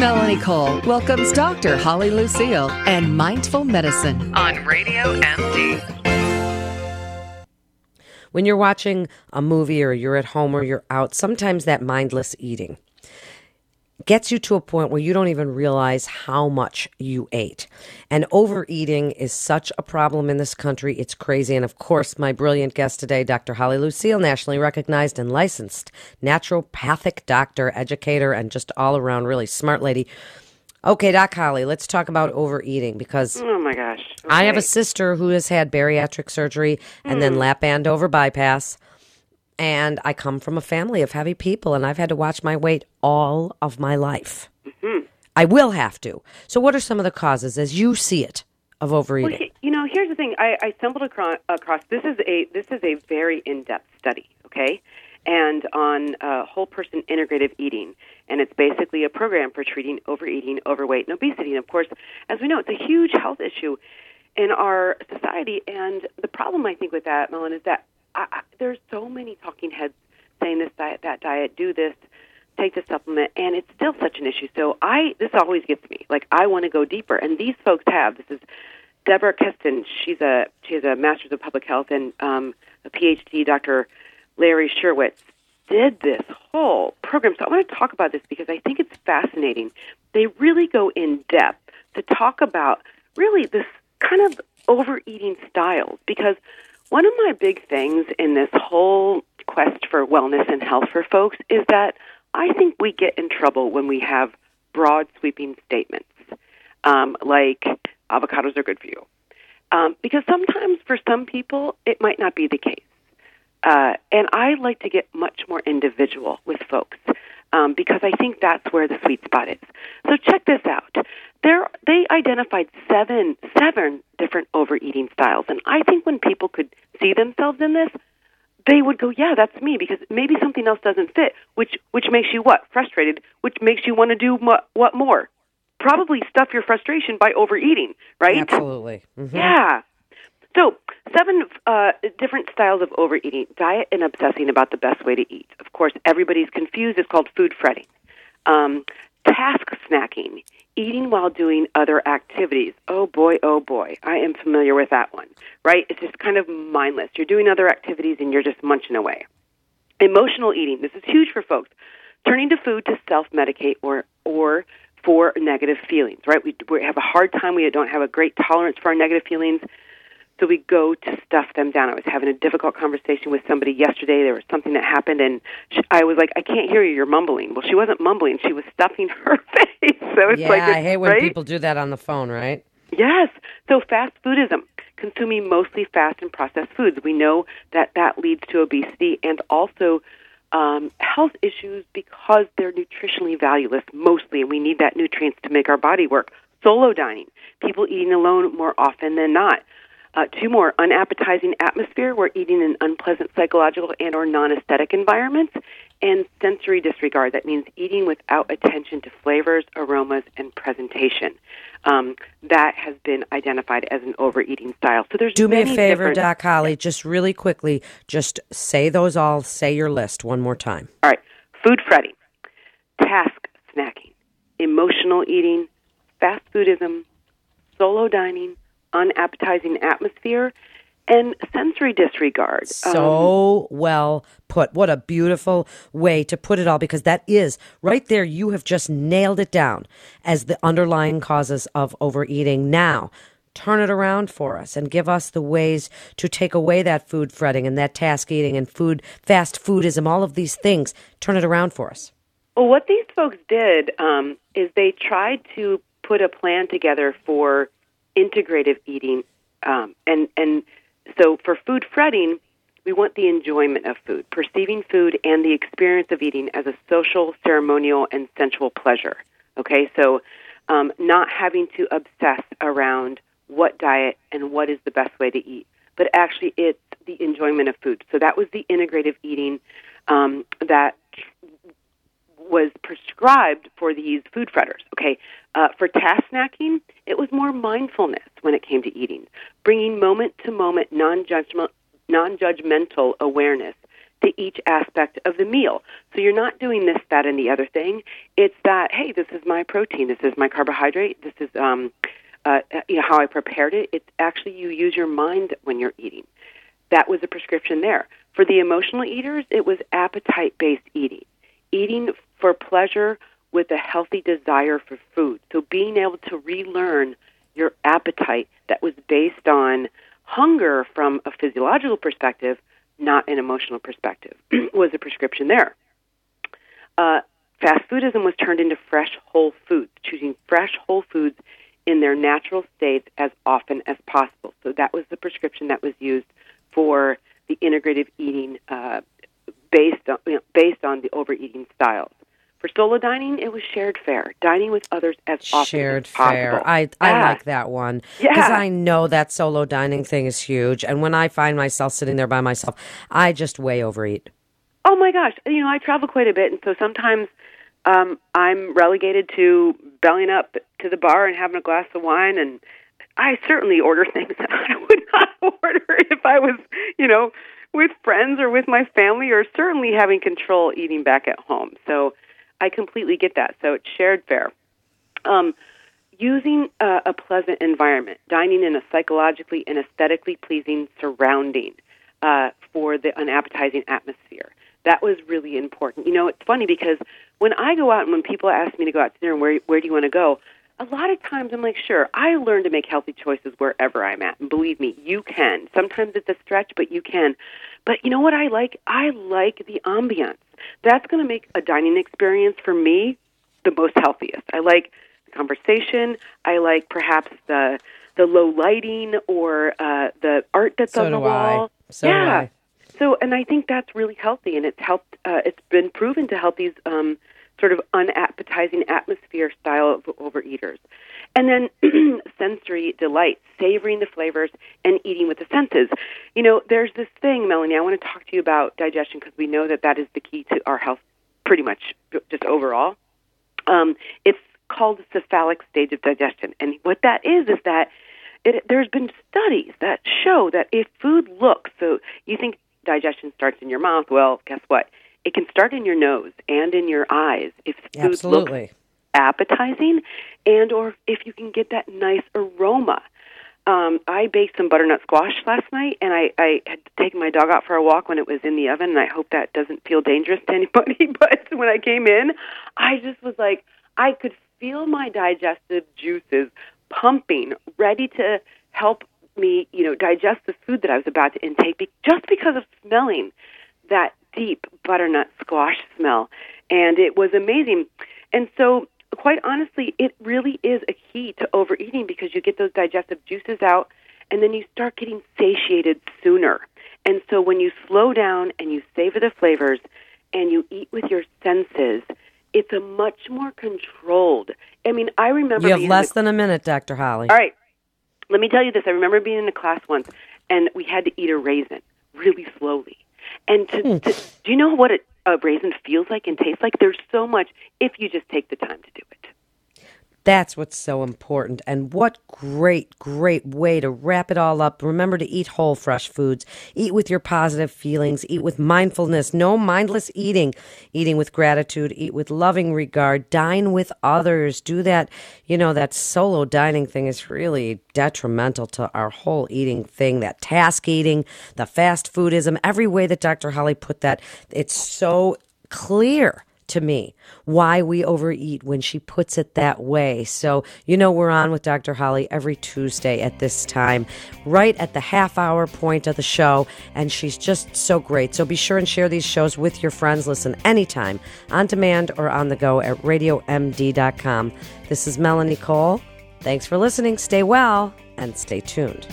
Melanie Cole welcomes Dr. Holly Lucille and Mindful Medicine on Radio MD. When you're watching a movie or you're at home or you're out, sometimes that mindless eating gets you to a point where you don't even realize how much you ate. And overeating is such a problem in this country. It's crazy. And of course, my brilliant guest today, Dr. Holly Lucille, nationally recognized and licensed naturopathic doctor, educator, and just all around really smart lady. Okay, Doc Holly, let's talk about overeating because Oh my gosh. I have a sister who has had bariatric surgery and then hmm. lap band over bypass. And I come from a family of heavy people, and I've had to watch my weight all of my life. I will have to. So, what are some of the causes, as you see it, of overeating? Well, you know, here's the thing. I, I stumbled across, across this is a this is a very in depth study. Okay, and on uh, whole person integrative eating, and it's basically a program for treating overeating, overweight, and obesity. And of course, as we know, it's a huge health issue in our society. And the problem I think with that, Melon, is that I, I, there's so many talking heads saying this diet, that diet, do this, take the supplement, and it's still such an issue. So I, this always gets me. Like I want to go deeper, and these folks have. This is Deborah Kesten. She's a she has a master's of public health and um, a PhD. Dr. Larry Scherwitz did this whole program. So I want to talk about this because I think it's fascinating. They really go in depth to talk about really this kind of overeating styles because one of my big things in this whole quest for wellness and health for folks is that I think we get in trouble when we have broad sweeping statements um, like avocados are good for you. Um, because sometimes for some people it might not be the case. Uh, and I like to get much more individual with folks um, because I think that's where the sweet spot is. So check this out. There, they identified seven seven different overeating styles, and I think when people could see themselves in this, they would go, "Yeah, that's me," because maybe something else doesn't fit, which which makes you what frustrated, which makes you want to do what, what more? Probably stuff your frustration by overeating, right? Absolutely. Mhm. Yeah. So, seven uh, different styles of overeating diet and obsessing about the best way to eat. Of course, everybody's confused. It's called food fretting. Um, task snacking, eating while doing other activities. Oh boy, oh boy. I am familiar with that one, right? It's just kind of mindless. You're doing other activities and you're just munching away. Emotional eating. This is huge for folks. Turning to food to self medicate or, or for negative feelings, right? We, we have a hard time. We don't have a great tolerance for our negative feelings. So we go to stuff them down. I was having a difficult conversation with somebody yesterday. There was something that happened, and she, I was like, "I can't hear you. You're mumbling." Well, she wasn't mumbling. She was stuffing her face. So it's Yeah, like, I hate when people do that on the phone, right? Yes. So fast foodism, consuming mostly fast and processed foods. We know that that leads to obesity and also um, health issues because they're nutritionally valueless mostly, and we need that nutrients to make our body work. Solo dining, people eating alone more often than not. Uh, two more, unappetizing atmosphere. We're eating in unpleasant psychological and or non-aesthetic environments. And sensory disregard. That means eating without attention to flavors, aromas, and presentation. Um, that has been identified as an overeating style. So there's Do me a favor, different- Doc Holly, just really quickly, just say those all, say your list one more time. All right. Food fretting, task snacking, emotional eating, fast foodism, solo dining, unappetizing atmosphere, and sensory disregard. Um, So well put. What a beautiful way to put it all because that is right there. You have just nailed it down as the underlying causes of overeating. Now, turn it around for us and give us the ways to take away that food fretting and that task eating and food, fast foodism, all of these things. Turn it around for us. Well, what these folks did um, is they tried to put a plan together for integrative eating, um, and and so for food fretting, we want the enjoyment of food, perceiving food and the experience of eating as a social, ceremonial, and sensual pleasure. Okay, so um, not having to obsess around what diet and what is the best way to eat, but actually it's the enjoyment of food. So that was the integrative eating um, that was prescribed for these food fretters. Okay, uh, for task snacking, it was more mindfulness when it came to eating, bringing moment to moment, non-judgmental, non-judgmental awareness to each aspect of the meal. So you're not doing this, that, and the other thing. It's that, hey, this is my protein, this is my carbohydrate, this is um, uh, you know how I prepared it. It's actually you use your mind when you're eating. That was a prescription there. For the emotional eaters, it was appetite based eating, eating for pleasure with a healthy desire for food. So being able to relearn your appetite that was based on hunger from a physiological perspective, not an emotional perspective, was a prescription there. Uh, fast foodism was turned into fresh whole foods, choosing fresh whole foods in their natural states as often as possible. So that was the prescription that was used for the integrative eating uh, based on you know, based on the overeating styles. For solo dining, it was shared fare, dining with others as often shared as possible. fare. I I Yeah. like that one because Yeah. I know that solo dining thing is huge, and when I find myself sitting there by myself, I just way overeat. Oh my gosh! You know, I travel quite a bit, and so sometimes um, I'm relegated to bellying up to the bar and having a glass of wine, and I certainly order things that I would not order if I was, you know, with friends or with my family, or certainly having control eating back at home. So I completely get that. So it's shared fare. Um, using a, a pleasant environment, dining in a psychologically and aesthetically pleasing surrounding uh, for the unappetizing atmosphere. That was really important. You know, it's funny because when I go out and when people ask me to go out to dinner and where where do you want to go, a lot of times I'm like, sure, I learn to make healthy choices wherever I'm at. And believe me, you can. Sometimes it's a stretch, but you can. But you know what I like? I like the ambiance. That's going to make a dining experience for me the most healthiest. I like the conversation. I like perhaps the the low lighting or uh, the art that's So on the do I. wall. So do yeah. I. So, and I think that's really healthy, and it's helped. Uh, it's been proven to help these um, sort of unappetizing atmosphere style of overeaters. And then sensory delight, savoring the flavors and eating with the senses. You know, there's this thing, Melanie. I want to talk to you about digestion because we know that that is the key to our health, pretty much just overall. Um, it's called the cephalic stage of digestion, and what that is is that it, there's been studies that show that if food looks so you think digestion starts in your mouth well guess what it can start in your nose and in your eyes if food looks Absolutely. appetizing and or if you can get that nice aroma um, I baked some butternut squash last night, and I, I had taken my dog out for a walk when it was in the oven, and I hope that doesn't feel dangerous to anybody. But when I came in, I just was like, I could feel my digestive juices pumping, ready to help me, you know, digest the food that I was about to intake, be- just because of smelling that deep butternut squash smell, and it was amazing. And so, quite honestly, it really is a key to overeating because you get those digestive juices out, and then you start getting satiated sooner. And so, when you slow down and you savor the flavors, and you eat with your senses, it's a much more controlled. I mean, I remember You have less than a minute, Dr. Holly. all right. Let me tell you this. I remember being in a class once, and we had to eat a raisin really slowly. And to, Hmm. to do you know what a, a raisin feels like and tastes like? There's so much if you just take the time to do it. That's what's so important. And what great, great way to wrap it all up. Remember to eat whole, fresh foods. Eat with your positive feelings. Eat with mindfulness. No mindless eating. Eating with gratitude. Eat with loving regard. Dine with others. Do that. You know, that solo dining thing is really detrimental to our whole eating thing. That task eating, the fast foodism, every way that Dr. Holly put that. It's so clear to me why we overeat when she puts it that way. So, you know, we're on with Dr. Holly every Tuesday at this time, right at the half hour point of the show. And she's just so great. So be sure and share these shows with your friends. Listen anytime on demand or on the go at radiomd.com. This is Melanie Cole. Thanks for listening. Stay well and stay tuned.